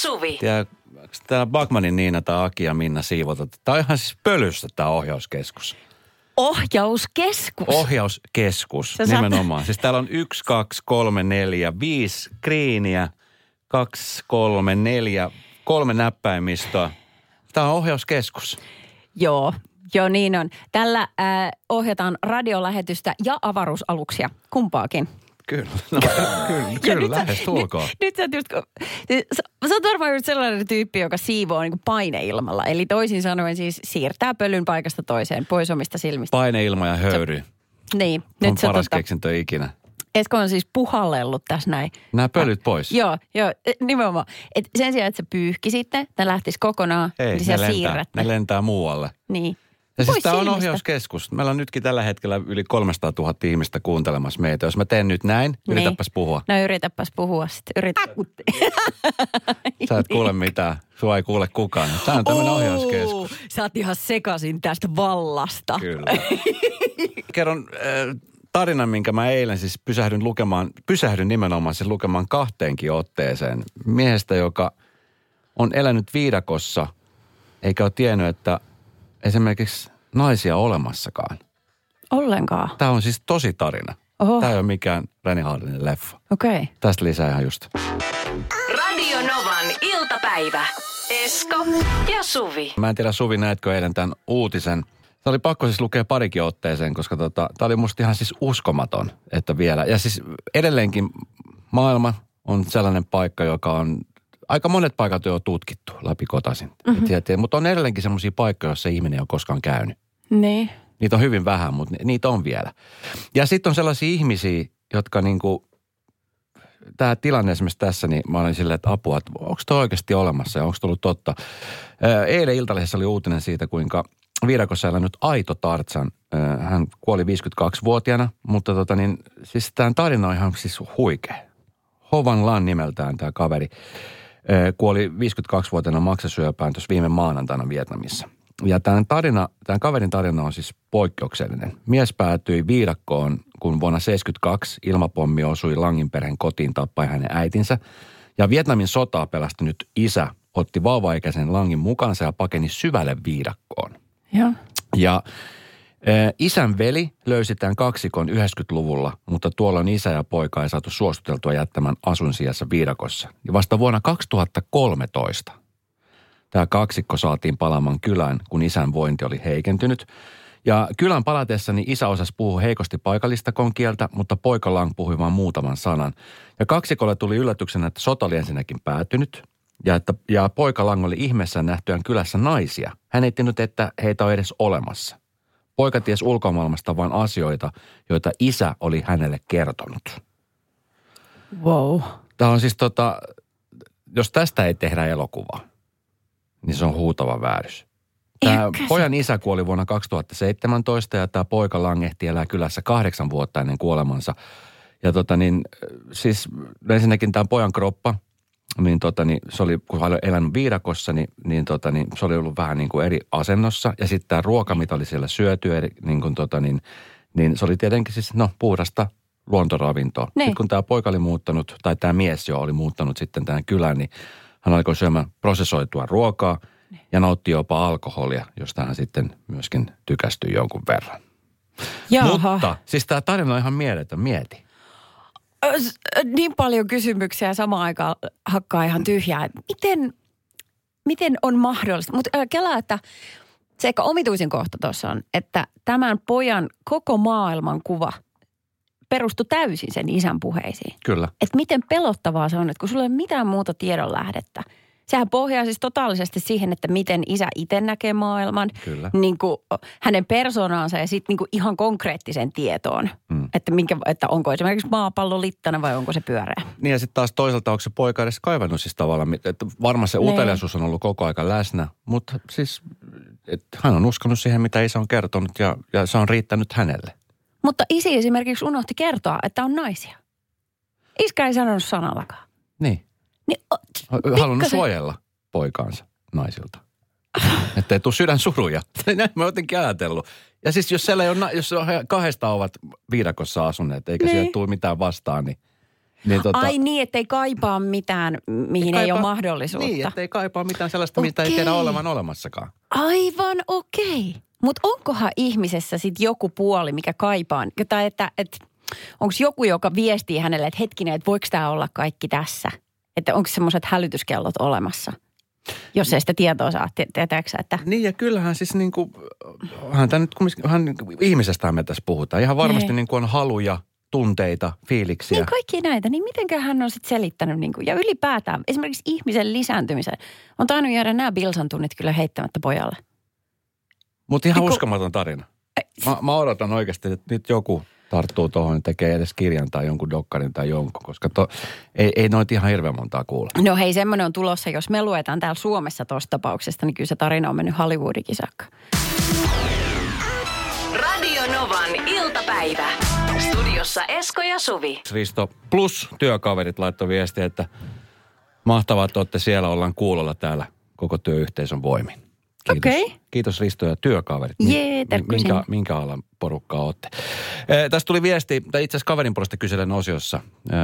Suvi. Tiedä, onko täällä Bagmanin Niina tai Aki ja Minna siivota? Tämä on ihan siis pölyssä tämä ohjauskeskus. Ohjauskeskus. Ohjauskeskus, Sä saat- nimenomaan. Siis täällä on yksi, kaksi, kolme, neljä, viisi kriiniä, kaksi, kolme, neljä, kolme näppäimistöä. Tämä on ohjauskeskus. Joo, joo niin on. Tällä äh, ohjataan radiolähetystä ja avaruusaluksia, kumpaakin. Kyllä, no, kyllä, kyllä lähes tulkoon. Nyt, nyt sä, oot just, sä, sä oot varmaan just sellainen tyyppi, joka siivoo niin paineilmalla. Eli toisin sanoen siis siirtää pölyn paikasta toiseen, pois omista silmistä. Paineilma ja höyry niin, on nyt sä paras tota, keksintö ikinä. Esko on siis puhallellut tässä näin. Nämä pölyt pois. Joo, joo, e, nimenomaan. Et sen sijaan, että se pyyhki sitten, ne lähtisi kokonaan, Ei, niin ne sä lentää, ne lentää muualle. Niin. Ja siis tämä on ohjauskeskus. Meillä on nytkin tällä hetkellä yli 300 000 ihmistä kuuntelemassa meitä. Jos mä teen nyt näin, Niin. yritäpäs puhua. No yritäpäs puhua sitten. Yritä. Sä et kuule mitään. Sua ei kuule kukaan. Tämä on tämmöinen ohjauskeskus. Sä oot ihan sekasin tästä vallasta. Kyllä. Kerron äh, tarinan, minkä mä eilen siis pysähdyn lukemaan, pysähdyn nimenomaan siis lukemaan kahteenkin otteeseen. Miehestä, joka on elänyt viidakossa, eikä ole tiennyt, että esimerkiksi naisia olemassakaan. Ollenkaan. Tämä on siis tosi tarina. Oho. Tämä ei ole mikään Reni Hardinin leffa. Okei. Okay. Tästä lisää ihan just. Radio Novan iltapäivä. Esko ja Suvi. Mä en tiedä Suvi, näetkö eilen tämän uutisen. Tämä oli pakko siis lukea parikin otteeseen, koska tota, tämä oli musta ihan siis uskomaton, että vielä. Ja siis edelleenkin maailma on sellainen paikka, joka on, aika monet paikat on jo tutkittu läpi kotasin. Mm-hmm. Mutta on edelleenkin sellaisia paikkoja, joissa ihminen ei ole koskaan käynyt. Niin. Niitä on hyvin vähän, mutta ni- niitä on vielä. Ja sitten on sellaisia ihmisiä, jotka niinku, tämä tilanne esimerkiksi tässä, niin mä olin silleen, että apua, että onko toi oikeasti olemassa ja onko tullut totta. Eilen Iltalehdessä oli uutinen siitä, kuinka viidakossa elänyt Aito Tartsan, hän kuoli 52-vuotiaana, mutta tota niin, siis tämä tarina on ihan siis huikea. Hovan Lan nimeltään tämä kaveri. Kuoli 52-vuotiaana maksasyöpään tuossa viime maanantaina Vietnamissa. Ja tämän, tarina, tämän kaverin tarina on siis poikkeuksellinen. Mies päätyi viidakkoon, kun vuonna 1972 ilmapommi osui Langin perheen kotiin, tappoi hänen äitinsä. Ja Vietnamin sotaa pelästynyt isä otti vauvaikäisen Langin mukansa ja pakeni syvälle viidakkoon. Joo. Ja eh, isän veli löysi tämän kaksikon 90-luvulla, mutta tuolloin isä ja poika ei saatu suostuteltua jättämään asuinsijassa viidakossa. Ja vasta vuonna 2013 tämä kaksikko saatiin palaamaan kylään, kun isän vointi oli heikentynyt. Ja kylän palatessa niin isä osasi puhua heikosti paikallista konkieltä, mutta poika Lang puhui vain muutaman sanan. Ja kaksikolle tuli yllätyksenä, että sota oli ensinnäkin päätynyt ja, että, ja poika Lang oli ihmeessä nähtyään kylässä naisia. Hän ei tiennyt, että heitä on edes olemassa. Poika ties ulkomaailmasta vain asioita, joita isä oli hänelle kertonut. Wow. Tämä on siis tota, jos tästä ei tehdä elokuvaa, niin se on huutava väärys. Tämä Eikö se- pojan isä kuoli vuonna 2017 ja tämä poika langehti elää kylässä kahdeksan vuotta ennen kuolemansa. Ja tota niin, siis ensinnäkin tämä pojan kroppa, niin, tota niin se oli, kun hän oli elänyt viidakossa, niin, niin, tota niin se oli ollut vähän niin kuin eri asennossa. Ja sitten tämä ruoka, mitä oli siellä syöty, eri, niin, kuin tota niin, niin se oli tietenkin siis, no, puhdasta luontoravintoa. Niin. Sitten kun tämä poika oli muuttanut, tai tämä mies jo oli muuttanut sitten tähän kylään, niin hän alkoi syömään prosessoitua ruokaa ja nautti jopa alkoholia, josta hän sitten myöskin tykästyi jonkun verran. Jaha. Mutta siis tämä tarina on ihan mieletön, mieti. Niin paljon kysymyksiä samaan aikaan hakkaa ihan tyhjää. Miten, miten on mahdollista? Mutta kelaa, että se ehkä omituisin kohta tuossa on, että tämän pojan koko maailman kuva perustui täysin sen isän puheisiin. Kyllä. Että miten pelottavaa se on, että kun sulla ei ole mitään muuta tiedonlähdettä. Sehän pohjaa siis totaalisesti siihen, että miten isä itse näkee maailman. Kyllä. Niin kuin hänen persoonaansa ja sitten niin ihan konkreettiseen tietoon. Mm. Että, minkä, että onko esimerkiksi maapallo littana vai onko se pyöreä. Niin ja sitten taas toisaalta onko se poika edes kaivannut siis tavallaan, että varmaan se Niin. uteliaisuus on ollut koko aika läsnä, mutta siis että hän on uskonut siihen, mitä isä on kertonut ja, ja se on riittänyt hänelle. Mutta isi esimerkiksi unohti kertoa, että on naisia. Iskä ei sanonut sanallakaan. Niin. Niin, o, Halunnut suojella poikaansa naisilta. Että ei tule sydän suruja. Näin mä jotenkin ajatellut. Ja siis jos siellä ei ole, jos he kahdesta ovat viidakossa asuneet, eikä Niin. niin. siellä tule mitään vastaan, niin Niin, tota, Ai niin, ettei kaipaa mitään, mihin ei, kaipaa, ei ole mahdollisuutta. Niin, ettei kaipaa mitään sellaista, okay. mitä ei tiedä olevan olemassakaan. Aivan okei. Okay. Mutta onkohan ihmisessä sitten joku puoli, mikä kaipaa, tai että, että onko joku, joka viestii hänelle, että hetkinen, että voiko tämä olla kaikki tässä? Että onko semmoiset hälytyskellot olemassa? Jos ei sitä tietoa saa, tietääksä, että... Niin ja kyllähän siis niin kuin, hän nyt hän, niin ihmisestä me tässä puhutaan. Ihan varmasti niin. niin kuin on haluja, tunteita, fiiliksiä. Niin kaikki näitä, niin mitenkä hän on sitten selittänyt niin kuin, ja ylipäätään esimerkiksi ihmisen lisääntymisen. On tainnut jäädä nämä Bilsan tunnit kyllä heittämättä pojalle. Mutta ihan niin uskomaton tarina. Mä, mä odotan oikeasti, että nyt joku tarttuu tuohon ja tekee edes kirjan tai jonkun dokkarin tai jonkun, koska to, ei, ei noita ihan hirveän montaa kuulla. No hei, semmoinen on tulossa, jos me luetaan täällä Suomessa tuosta tapauksesta, niin kyllä se tarina on mennyt Hollywoodikin saakka. Radio Novan iltapäivä. Studiossa Esko ja Suvi. Risto plus työkaverit laittoi viestiä, että mahtavaa, että olette siellä, ollaan kuulolla täällä koko työyhteisön voimin. Kiitos. Okay. Kiitos Risto ja työkaverit. Jee, minkä, minkä alan porukkaa olette? Ee, tästä tuli viesti, tai itse asiassa kaverin puolesta kyselen osiossa. Ee,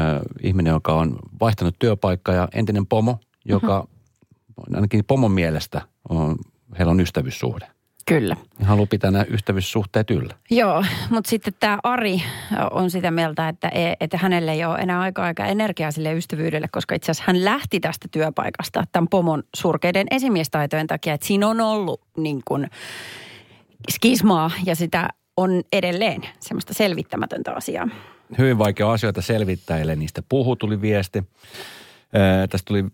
ihminen, joka on vaihtanut työpaikkaa ja entinen pomo, joka uh-huh. ainakin pomon mielestä on, heillä on ystävyyssuhde. Kyllä. Haluaa pitää nämä ystävyyssuhteet yllä. Joo, mutta sitten tämä Ari on sitä mieltä, että, e, että hänelle ei ole enää aika aika energiaa sille ystävyydelle, koska itse asiassa hän lähti tästä työpaikasta tämän pomon surkeiden esimiestaitojen takia, että siinä on ollut niin kuin skismaa ja sitä on edelleen semmoista selvittämätöntä asiaa. Hyvin vaikea asioita selvittää, eli niistä puhu, tuli viesti. Tästä tuli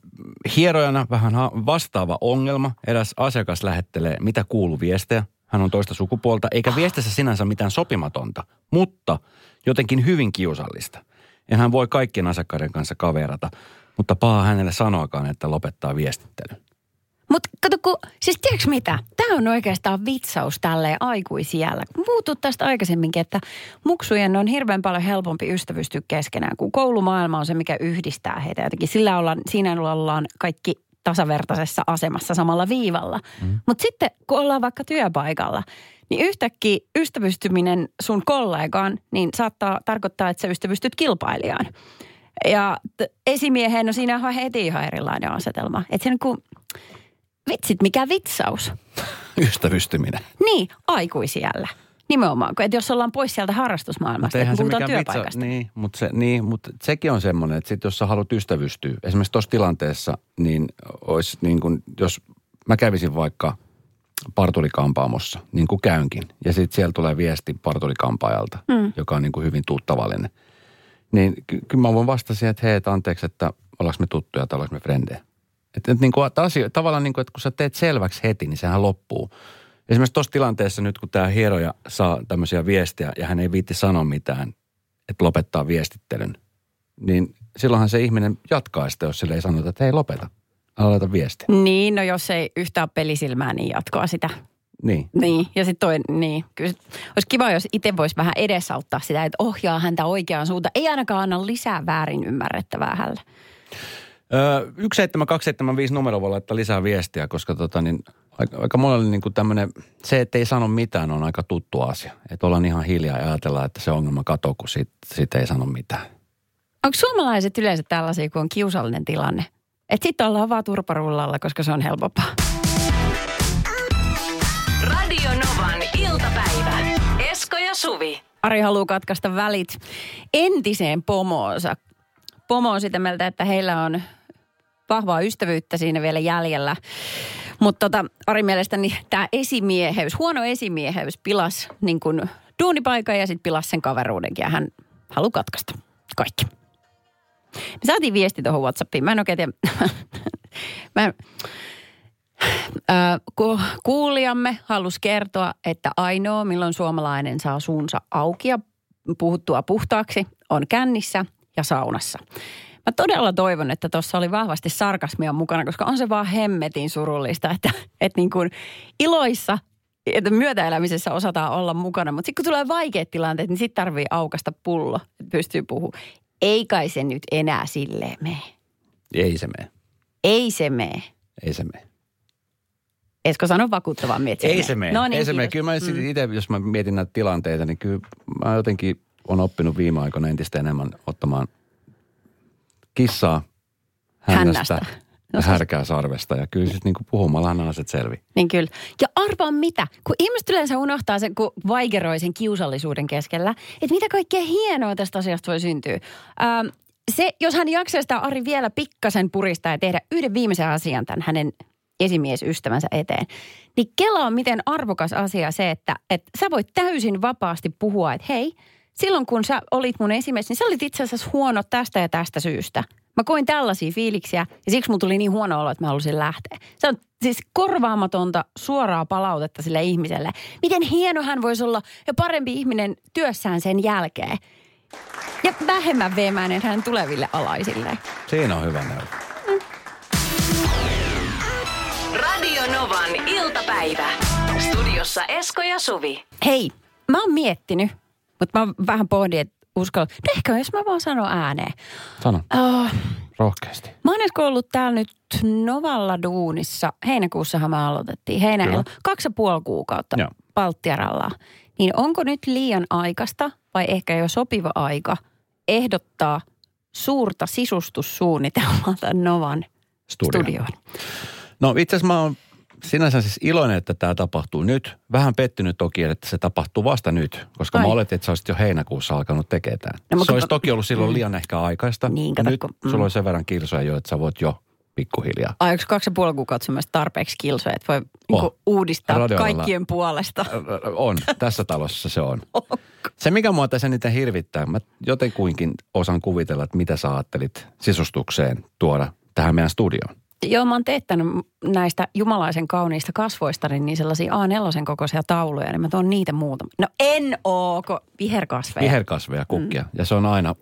hierojana vähän vastaava ongelma. Eräs asiakas lähettelee, mitä kuuluu viestejä. Hän on toista sukupuolta, eikä viestissä sinänsä mitään sopimatonta, mutta jotenkin hyvin kiusallista. Ja hän voi kaikkien asiakkaiden kanssa kaverata, mutta paha hänelle sanoakaan, että lopettaa viestittelyn. Mutta kato, kun, siis tiedätkö mitä? Tämä on oikeastaan vitsaus tälleen aikuisiellä. Puhuttu tästä aikaisemminkin, että muksujen on hirveän paljon helpompi ystävystyä keskenään, kun koulumaailma on se, mikä yhdistää heitä jotenkin. Sillä ollaan, siinä ollaan kaikki tasavertaisessa asemassa samalla viivalla. Mm. Mutta sitten kun ollaan vaikka työpaikalla, niin yhtäkkiä ystävystyminen sun kollegaan, niin saattaa tarkoittaa, että sä ystävystyt kilpailijaan. Ja t- esimieheen, no siinä on heti ihan erilainen asetelma. Että se niin kuin, vitsit, mikä vitsaus. Ystävystyminen. Niin, aikuisiällä. Nimenomaan, että jos ollaan pois sieltä harrastusmaailmasta, että puhutaan työpaikasta. Vitsa, niin, mutta, se, niin, mutta sekin on semmoinen, että sit jos sä haluat ystävystyä, esimerkiksi tuossa tilanteessa, niin olisi niin kuin, jos mä kävisin vaikka parturikampaamossa, niin kuin käynkin, ja sitten siellä tulee viesti parturikampaajalta, mm. joka on niin kuin hyvin tuttavallinen, niin ky- kyllä mä voin vastata siihen, että hei, että anteeksi, että ollaanko me tuttuja tai ollaanko me frendejä. Että, että, niin kuin, että asia, tavallaan niin kuin, että kun sä teet selväksi heti, niin sehän loppuu. Esimerkiksi tuossa tilanteessa nyt, kun tämä hieroja saa tämmöisiä viestiä ja hän ei viitti sanoa mitään, että lopettaa viestittelyn, niin silloinhan se ihminen jatkaa sitä, jos sille ei sanota, että hei lopeta, aloita viesti. Niin, no jos ei yhtään pelisilmää, niin jatkoa sitä. Niin. Niin, ja sitten toi, niin. Kyllä olisi kiva, jos itse voisi vähän edesauttaa sitä, että ohjaa häntä oikeaan suuntaan. Ei ainakaan anna lisää väärin ymmärrettävää hänelle. 17275 numero voi laittaa lisää viestiä, koska tota, niin, aika, aika monelle niin kuin tämmöinen, se, että ei sano mitään, on aika tuttu asia. Että ollaan ihan hiljaa ja ajatellaan, että se ongelma katoo, kun siitä, siitä ei sano mitään. Onko suomalaiset yleensä tällaisia, kun on kiusallinen tilanne? Että sitten ollaan vaan turparullalla, koska se on helpompaa. Radio Novan iltapäivä. Esko ja Suvi. Ari haluaa katkaista välit entiseen pomoonsa. Pomo on sitä mieltä, että heillä on vahvaa ystävyyttä siinä vielä jäljellä. Mutta tota, Ari mielestäni tämä esimieheys, huono esimieheys pilas niin kuin duunipaikan ja sitten pilas sen kaveruudenkin ja hän haluaa katkaista kaikki. Me saatiin viesti tuohon Whatsappiin. Mä en oikein tiedä. Mä en, Äh, kuulijamme halusi kertoa, että ainoa milloin suomalainen saa suunsa auki ja puhuttua puhtaaksi on kännissä ja saunassa. Mä todella toivon, että tuossa oli vahvasti sarkasmia mukana, koska on se vaan hemmetin surullista, että, että niin kuin iloissa että myötäelämisessä osataan olla mukana, mutta sitten kun tulee vaikeat tilanteet, niin sitten tarvii aukasta pullo, että pystyy puhumaan. Ei kai se nyt enää silleen mene. Ei se mene. Ei se mene. Ei se mene. Esko sano vakuuttavan miettiä. Ei se mene. No niin, Ei se mene. Kyllä mä mm. itse, jos mä mietin näitä tilanteita, niin kyllä mä jotenkin on oppinut viime aikoina entistä enemmän ottamaan kissaa hännästä, Hännästä. ja No se- härkää sarvesta. Ja kyllä siis niin kuin puhumalla asiat selvi. Niin kyllä. Ja arvaa mitä, kun ihmiset yleensä unohtaa sen, kun vaikeroi sen kiusallisuuden keskellä, että mitä kaikkea hienoa tästä asiasta voi syntyä. Ähm, se, jos hän jaksaa sitä Ari vielä pikkasen puristaa ja tehdä yhden viimeisen asian tämän hänen esimiesystävänsä eteen, niin kelaa miten arvokas asia se, että, että sä voit täysin vapaasti puhua, että hei, silloin kun sä olit mun esimies, niin sä olit itse asiassa huono tästä ja tästä syystä. Mä koin tällaisia fiiliksiä ja siksi mulla tuli niin huono olo, että mä halusin lähteä. Se on siis korvaamatonta suoraa palautetta sille ihmiselle. Miten hieno hän voisi olla ja parempi ihminen työssään sen jälkeen. Ja vähemmän veemäinen hän tuleville alaisille. Siinä on hyvä neuvo. Radio Novan iltapäivä. Studiossa Esko ja Suvi. Hei, mä oon miettinyt, mutta mä vähän pohdin, että uskalla. No ehkä jos mä vaan sanon ääneen. Sano, Oh, rohkeasti. Mä oon edes ollut täällä nyt Novalla duunissa. Heinäkuussahan me aloitettiin. Heinäkuussa kaksi ja puoli kuukautta Joo. Palttiaralla. Niin onko nyt liian aikaista vai ehkä jo sopiva aika ehdottaa suurta sisustussuunnitelmaa tämän Novan Studio. studioon? No itse asiassa mä oon sinänsä siis iloinen, että tämä tapahtuu nyt. Vähän pettynyt toki, että se tapahtuu vasta nyt, koska Ai. mä oletin, että sä olisit jo heinäkuussa alkanut tekemään tämän. No, se olisi toki ollut silloin liian ehkä aikaista. Niin, kato, nyt kun- sulla mm. on sen verran kilsoja jo, että sä voit jo pikkuhiljaa. Ai onko kaksi ja puoli kuukautta mielestä tarpeeksi kilsoja, että voi Oh. uudistaa Radiolla. kaikkien puolesta? On, tässä talossa se on. Se, mikä mua tässä eniten hirvittää, mä jotenkuinkin osaan kuvitella, että mitä sä ajattelit sisustukseen tuoda tähän meidän studioon. Joo, mä oon teettänyt näistä jumalaisen kauniista kasvoista niin sellaisia A4 kokoisia tauluja, niin mä tuon niitä muutama. No en oo, kun viherkasveja. Viherkasveja, kukkia. Mm. Ja se on aina,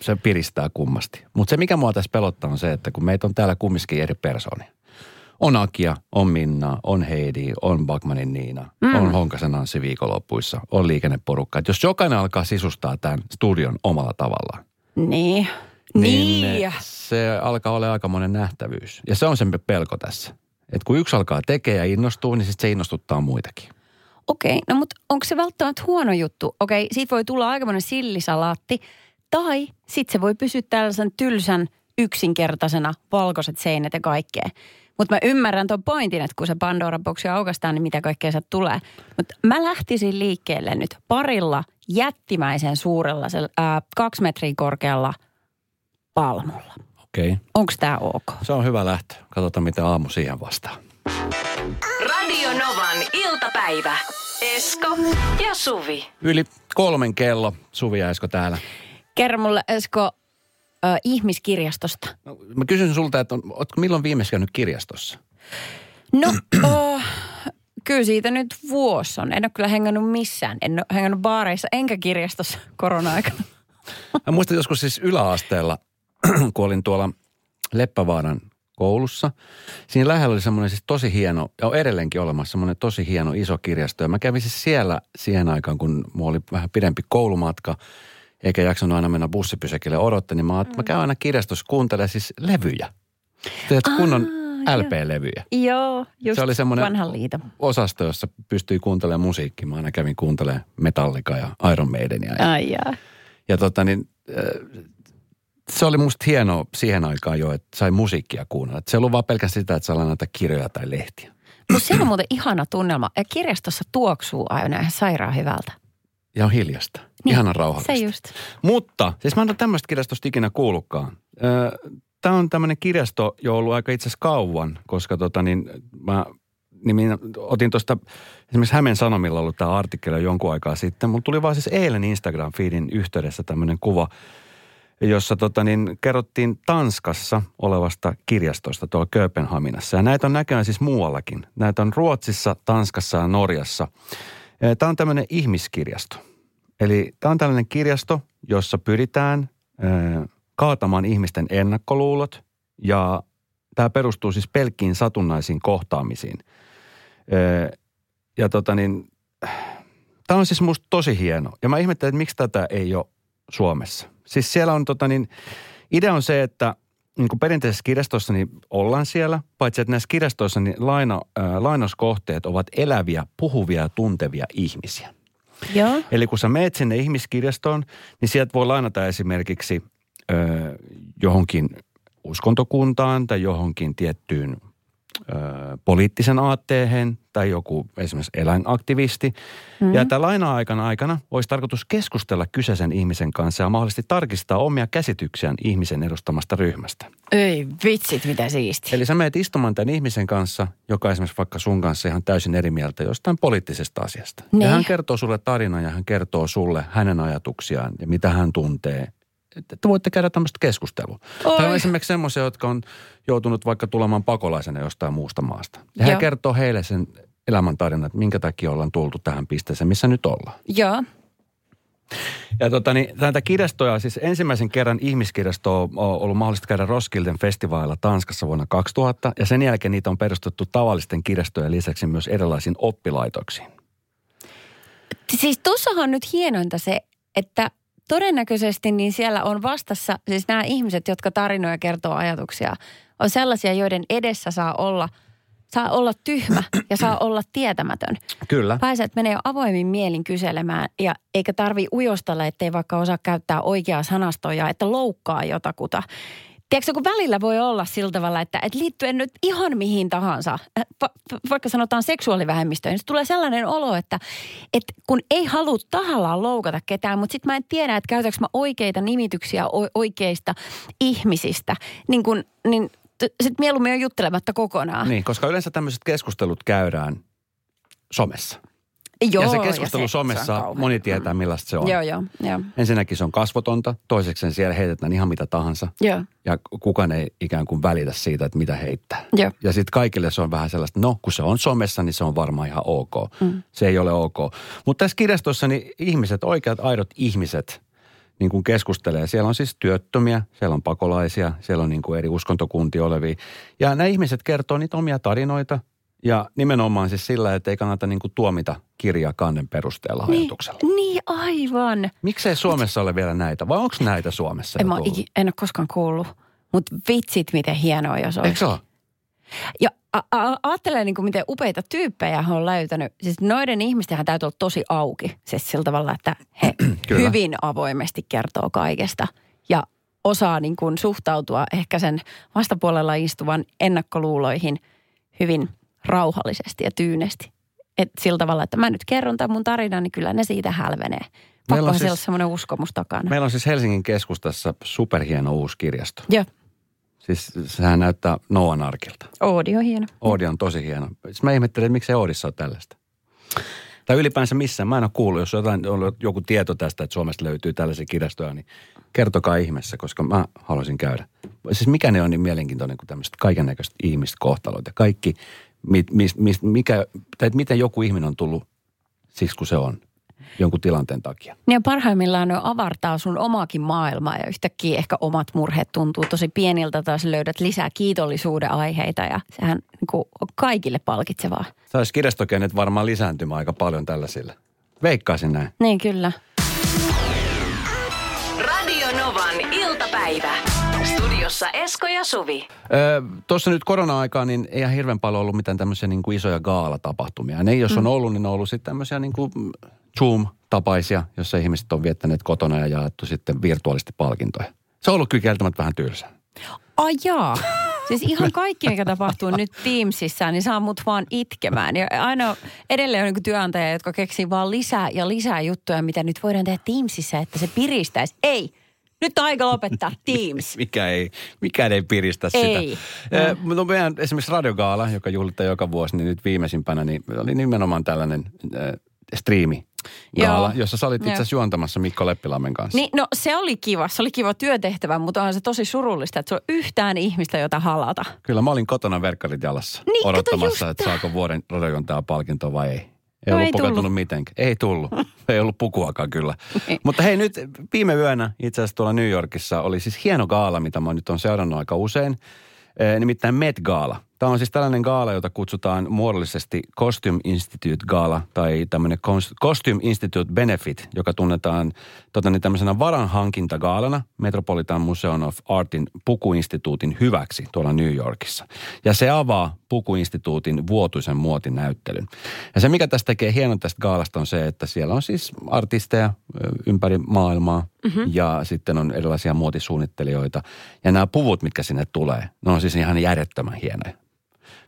se piristää kummasti. Mutta se, mikä mua tässä pelottaa, on se, että kun meitä on täällä kumminkin eri persoonia. On Akia, on Minna, on Heidi, on Bakmanin Niina, mm. on Honkasen Anssi viikonloppuissa, on liikenneporukka. Et jos jokainen alkaa sisustaa tämän studion omalla tavallaan, Niin. Niin, Niin. se alkaa olla aikamoinen nähtävyys. Ja se on sen pelko tässä. Että kun yksi alkaa tekemään ja innostuu, niin sitten se innostuttaa muitakin. Okei, no mutta onko se välttämättä huono juttu? Okei, siitä voi tulla aikamoinen sillisalaatti. Tai sitten se voi pysyä tällaisen tylsän, yksinkertaisena, valkoiset seinät ja kaikkea. Mutta mä ymmärrän tuon pointin, että kun se Pandora-boksi aukaistaan, niin mitä kaikkea sieltä tulee. Mutta mä lähtisin liikkeelle nyt parilla jättimäisen suurella, sel- ää, kaksi metriä korkealla palmulla. Okei. Okay. Onko tämä ok? Se on hyvä lähtö. Katsotaan, mitä aamu siihen vastaa. Radio Novan iltapäivä. Esko ja Suvi. Yli kolmen kello. Suvi ja Esko täällä. Kerro mulle, Esko, äh, ihmiskirjastosta. No, mä kysyn sulta, että on, ootko milloin viimeksi käynyt kirjastossa? No, oh, kyllä siitä nyt vuosi on. En ole kyllä hengannut missään. En ole hengannut baareissa enkä kirjastossa korona-aikana. Mä muistan joskus siis yläasteella, kun olin tuolla Leppävaaran koulussa. Siinä lähellä oli semmoinen siis tosi hieno, ja on edelleenkin olemassa semmoinen tosi hieno iso kirjasto. Ja mä kävin siis siellä siihen aikaan, kun mulla oli vähän pidempi koulumatka, eikä jaksanut aina mennä bussipysäkille odottaa, niin mä, että mä käyn aina kirjastossa kuuntelemaan siis levyjä. Tiedätkö, kunnon. LP-levyjä. Joo, just Se oli semmoinen vanhan liiton. osasto, jossa pystyi kuuntelemaan musiikkia. Mä aina kävin kuuntelemaan Metallica ja Iron Maidenia. Ja, Ai jaa. ja tota niin, äh, se oli musta hienoa siihen aikaan jo, että sai musiikkia kuunnella. Et se ei ollut vaan pelkästään sitä, että saa lainata kirjoja tai lehtiä. Mutta se on muuten ihana tunnelma. Ja kirjastossa tuoksuu aina ihan sairaan hyvältä. Ja on hiljasta. Niin, Ihanan rauhallista. Se just. Mutta, siis mä en ole tämmöistä kirjastosta ikinä kuullutkaan. Tämä on tämmöinen kirjasto jo ollut aika itse asiassa kauan, koska tota niin, mä niin minä otin tuosta esimerkiksi Hämeen Sanomilla ollut tämä artikkeli jo jonkun aikaa sitten. Mulla tuli vaan siis eilen Instagram-feedin yhteydessä tämmöinen kuva, jossa tota niin, kerrottiin Tanskassa olevasta kirjastosta tuolla Kööpenhaminassa. Ja näitä on näköjään siis muuallakin. Näitä on Ruotsissa, Tanskassa ja Norjassa. Tämä on tämmöinen ihmiskirjasto. Eli tämä on tällainen kirjasto, jossa pyritään ö, kaatamaan ihmisten ennakkoluulot ja tämä perustuu siis pelkkiin satunnaisiin kohtaamisiin. Ö, ja tota niin, tämä on siis musta tosi hieno. Ja mä ihmettelen, että miksi tätä ei ole Suomessa. Siis siellä on tota niin, idea on se, että niin kuin perinteisessä kirjastossa niin ollaan siellä, paitsi että näissä kirjastoissa niin laina, ää, lainoskohteet ovat eläviä, puhuvia ja tuntevia ihmisiä. Joo. Eli kun sä meet sinne ihmiskirjastoon, niin sieltä voi lainata esimerkiksi ö, johonkin uskontokuntaan tai johonkin tiettyyn ö, poliittisen aatteeseen tai joku esimerkiksi eläinaktivisti. Mm. Ja että laina-aikana aikana olisi tarkoitus keskustella kyseisen ihmisen kanssa ja mahdollisesti tarkistaa omia käsityksiään ihmisen edustamasta ryhmästä. Ei vitsit, mitä siisti. Eli sä menet istumaan tämän ihmisen kanssa, joka esimerkiksi vaikka sun kanssa ihan täysin eri mieltä jostain poliittisesta asiasta. Niin. Ja hän kertoo sulle tarinan ja hän kertoo sulle hänen ajatuksiaan ja mitä hän tuntee. Että te voitte käydä tämmöistä keskustelua. Oi. Tai on esimerkiksi semmoisia, jotka on joutunut vaikka tulemaan pakolaisena jostain muusta maasta. Ja hän Joo. kertoo heille sen elämäntarinan, että minkä takia ollaan tultu tähän pisteeseen, missä nyt ollaan. Joo. Ja tota, niin, näitä kirjastoja, siis ensimmäisen kerran ihmiskirjasto on ollut mahdollista käydä Roskilden festivaalilla Tanskassa vuonna 2000. Ja sen jälkeen niitä on perustettu tavallisten kirjastojen lisäksi myös erilaisiin oppilaitoksiin. Siis tuossahan on nyt hienointa se, että todennäköisesti niin siellä on vastassa, siis nämä ihmiset, jotka tarinoja kertoo ajatuksia, on sellaisia, joiden edessä saa olla, saa olla tyhmä ja saa olla tietämätön. Kyllä. Pääset menee jo avoimin mielin kyselemään ja eikä tarvi ujostella, ettei vaikka osaa käyttää oikeaa sanastoa ja että loukkaa jotakuta. Tiedätkö, kun välillä voi olla sillä tavalla, että, että liittyen nyt ihan mihin tahansa, äh, va, vaikka sanotaan seksuaalivähemmistöön, niin se tulee sellainen olo, että, että kun ei halua tahallaan loukata ketään, mutta sitten mä en tiedä, että käytänkö mä oikeita nimityksiä o- oikeista ihmisistä, niin, kun, niin sitten mieluummin on juttelematta kokonaan. Niin, koska yleensä tämmöiset keskustelut käydään somessa. Joo, ja se keskustelu se- se on somessa, kauhean. moni tietää millaista se on. Joo, joo, joo. Ensinnäkin se on kasvotonta, toiseksi siellä heitetään ihan mitä tahansa. Joo, Ja kukaan ei ikään kuin välitä siitä, että mitä heittää. joo. Ja sitten kaikille se on vähän sellaista, no kun se on somessa, niin se on varmaan ihan ok. Mm. Se ei ole ok. Mutta tässä kirjastossa niin ihmiset, oikeat aidot ihmiset, niin kuin keskustelee. Siellä on siis työttömiä, siellä on pakolaisia, siellä on niin kuin eri uskontokuntia olevia. Ja nämä ihmiset kertoo niitä omia tarinoita. Ja nimenomaan siis sillä, että ei kannata niin kuin tuomita kirjaa kannen perusteella ajatuksella. Niin, niin aivan. Miksei Suomessa ole vielä näitä? Vai onko näitä Suomessa? En, mä, en ole koskaan kuullut. Mutta vitsit, miten hienoa jos olisi. Eikö se ole? Ja a- a- ajattelee niin kuin miten upeita tyyppejä he on löytänyt. Siis noiden ihmistenhän täytyy olla tosi auki. Siis sillä tavalla, että he Kyllä. hyvin avoimesti kertoo kaikesta. Ja osaa niin kuin suhtautua ehkä sen vastapuolella istuvan ennakkoluuloihin hyvin rauhallisesti ja tyynesti. Et sillä tavalla, että mä nyt kerron tämän mun tarinan, niin kyllä ne siitä hälvenee. Pakko Meillä on siis- semmoinen uskomus takana. Meillä on siis Helsingin keskustassa superhieno uusi kirjasto. Joo, Siis sehän näyttää Noan arkilta. Oodi on hieno. Oodi on tosi hieno. Siis mä ihmettelen, että miksei Oodissa ole tällaista. Tai ylipäänsä missään. Mä en ole kuullut, jos jotain, on joku tieto tästä, että Suomesta löytyy tällaisia kirjastoja, niin kertokaa ihmeessä, koska mä haluaisin käydä. Siis mikä ne on niin mielenkiintoinen kuin tämmöiset kaiken näköiset ihmiskohtaloit ja kaikki, mit, mis, mis, mikä, tai miten joku ihminen on tullut siksi, kun se on jonkun tilanteen takia. Niin ja parhaimmillaan ne avartaa sun omaakin maailmaa ja yhtäkkiä ehkä omat murheet tuntuu tosi pieniltä taas löydät lisää kiitollisuuden aiheita ja sehän niin kuin on kaikille palkitsevaa. Saisi kirjastokenet varmaan lisääntymään aika paljon tällaisille. Veikkaisin näin. Niin kyllä. Radio Novan iltapäivä. Studiossa Esko ja Suvi. Öö, Tuossa nyt korona-aikaa, niin ei ihan hirveän paljon ollut mitään tämmöisiä niin kuin isoja gaalatapahtumia. Ne jos on ollut, niin ne on ollut sitten tämmöisiä niin kuin Zoom-tapaisia, jossa ihmiset on viettäneet kotona ja jaettu sitten virtuaalisesti palkintoja. Se on ollut kyllä kieltämättä vähän tylsää. Ai jaa. Siis ihan kaikki, mikä tapahtuu nyt Teamsissa, niin saa mut vaan itkemään. Ja aina edelleen on niin työnantajia, jotka keksii vaan lisää ja lisää juttuja, mitä nyt voidaan tehdä Teamsissa, että se piristäisi. Ei, nyt on aika lopettaa Teams. Mikä ei, mikään ei piristä sitä. Ei. Öö, no meidän esimerkiksi radiogaala, joka juhlittaa joka vuosi, niin nyt viimeisimpänä, niin oli nimenomaan tällainen äh, striimi gaala, jossa sä olit itse asiassa juontamassa Mikko Leppilammen kanssa. Niin, no se oli kiva. Se oli kiva työtehtävä, mutta on se tosi surullista, että se on yhtään ihmistä, jota halata. Kyllä mä olin kotona verkkarit jalassa Niin, odottamassa, että saako vuoden radiojontaja palkinto vai ei. Ei No ollut ei pukeutunut tullut. mitenkään. Ei tullut. ei ollut pukuakaan kyllä. Mutta hei nyt viime yönä itse asiassa tuolla New Yorkissa oli siis hieno gaala, mitä mä nyt on seurannut aika usein. Nimittäin Met Gaala. Tämä on siis tällainen gaala, jota kutsutaan muodollisesti Costume Institute Gala tai tämmöinen Cos- Costume Institute Benefit, joka tunnetaan tota, niin tämmöisenä varanhankintagaalana Metropolitan Museum of Artin pukuinstituutin hyväksi tuolla New Yorkissa. Ja se avaa pukuinstituutin vuotuisen muotinäyttelyn. Ja se, mikä tästä tekee hienon tästä gaalasta on se, että siellä on siis artisteja ympäri maailmaa mm-hmm. ja sitten on erilaisia muotisuunnittelijoita. Ja nämä puvut, mitkä sinne tulee, ne on siis ihan järjettömän hienoja.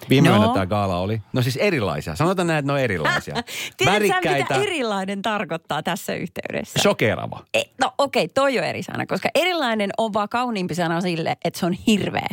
Viime No. yönä tämä gaala oli. No siis erilaisia. Sanotaan näin, että ne on erilaisia. Tiedätkö mitä erilainen tarkoittaa tässä yhteydessä? Shokerava. E, no okei, okay, toi on eri sana, koska erilainen on vaan kauniimpi sana sille, että se on hirveä.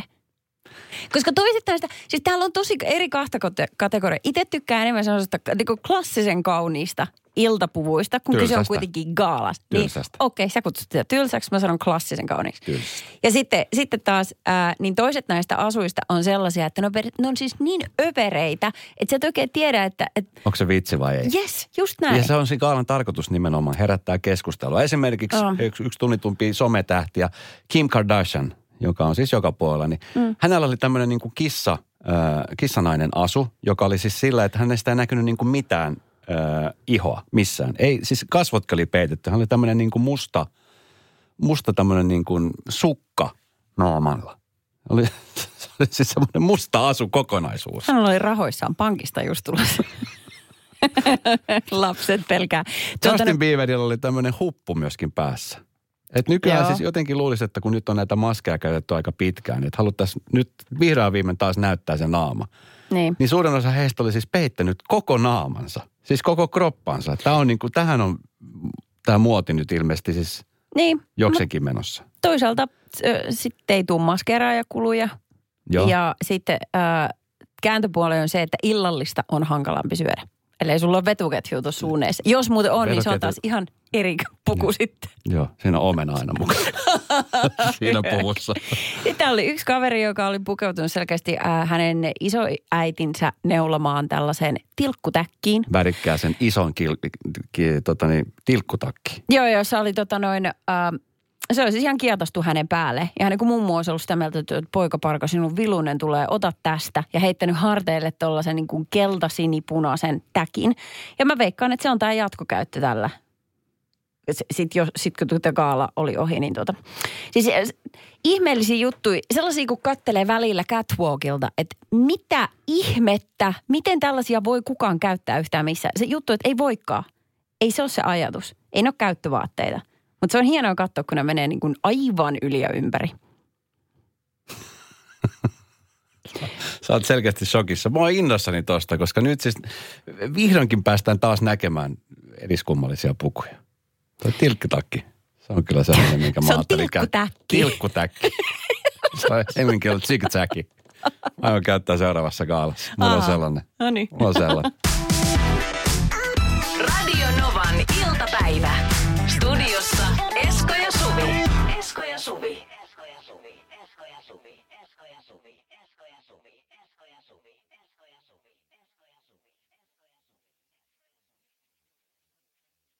Koska toiset näistä, siis täällä on tosi eri kahta kate- kategoriaa. Itse tykkään enemmän sellaisesta niin klassisen kauniista iltapuvuista, kun kyse on kuitenkin gaalasta. Niin, okei, okay, sä kutsut sitä tylsäksi, mä sanon klassisen kauniiksi. Tylsästä. Ja sitten, sitten taas, ää, niin toiset näistä asuista on sellaisia, että ne on, ne on siis niin övereitä, että sä et oikein tiedä, että, että Onko se vitsi vai ei? yes, just näin. Ja se on siinä gaalan tarkoitus nimenomaan herättää keskustelua. Esimerkiksi Joo. yksi, yksi tunnitumpia sometähtiä, Kim Kardashian, joka on siis joka puolella, niin mm. hänellä oli tämmöinen niin kuin kissa, äh, kissanainen asu, joka oli siis sillä, että hänestä ei näkynyt niin kuin mitään äh, ihoa missään. Ei, siis kasvotkin oli peitetty. Hän oli tämmöinen niin kuin musta, musta tämmöinen niin kuin sukka naamalla. Oli, se oli siis semmoinen musta asu kokonaisuus. Hän oli rahoissaan pankista just tulossa. Lapset pelkää. Tuota, Justin Bieberillä oli tämmöinen huppu myöskin päässä. Et nykyään Joo. siis jotenkin luulisi, että kun nyt on näitä maskeja käytetty aika pitkään, että haluttaisiin nyt vihdoin viimein taas näyttää se naama. niin. Niin suurin osa heistä oli siis peittänyt koko naamansa, siis koko kroppansa. Tämä on niin kuin, tähän on tämä muoti nyt ilmeisesti siis niin. jokseenkin menossa. Toisaalta sitten ei tule maskeraajakuluja. Joo. Ja sitten ö, kääntöpuoli on se, että illallista on hankalampi syödä. Eli sulla on vetuketju tuossa suuneessa. Jos muuten on, niin se on Vetuketju. taas ihan eri puku sitten. Joo, siinä on omena aina mukana. siinä puvussa. Sitten oli yksi kaveri, joka oli pukeutunut selkeästi äh, hänen isoäitinsä neulamaan tällaiseen tilkkutäkkiin. Värikkää sen ison kil, ki, tota niin, tilkkutakki. Joo, joo, se oli tota noin, äh, se oli siis ihan kietastu hänen päälle. Ja hänen kun mummu olisi ollut sitä mieltä, että poika parka, sinun vilunen tulee, ota tästä. Ja heittänyt harteille tuollaisen niin kuin keltasinipunaisen täkin. Ja mä veikkaan, että se on tämä jatkokäyttö tällä. Sitten jos, sit kun tuota gaala oli ohi, niin tuota. Siis äh, ihmeellisiä juttuja, sellaisia kun kattelee välillä catwalkilta, että mitä ihmettä, miten tällaisia voi kukaan käyttää yhtään missään. Se juttu, että ei voikaan. Ei se ole se ajatus. Ei ne ole käyttövaatteita. Mutta se on hienoa katsoa, kun ne menee niin kuin aivan yli ja ympäri. Sä oot selkeästi shokissa. Mä oon innossani tosta, koska nyt siis vihdoinkin päästään taas näkemään eriskummallisia pukuja. Tuo tilkkutakki. Se on kyllä sellainen, minkä mä Se on tilkkutäkki. Tilkkutäkki. Se on. Aion käyttää seuraavassa gaalassa. Mulla on Aa. sellainen. No niin. Mulla on sellainen.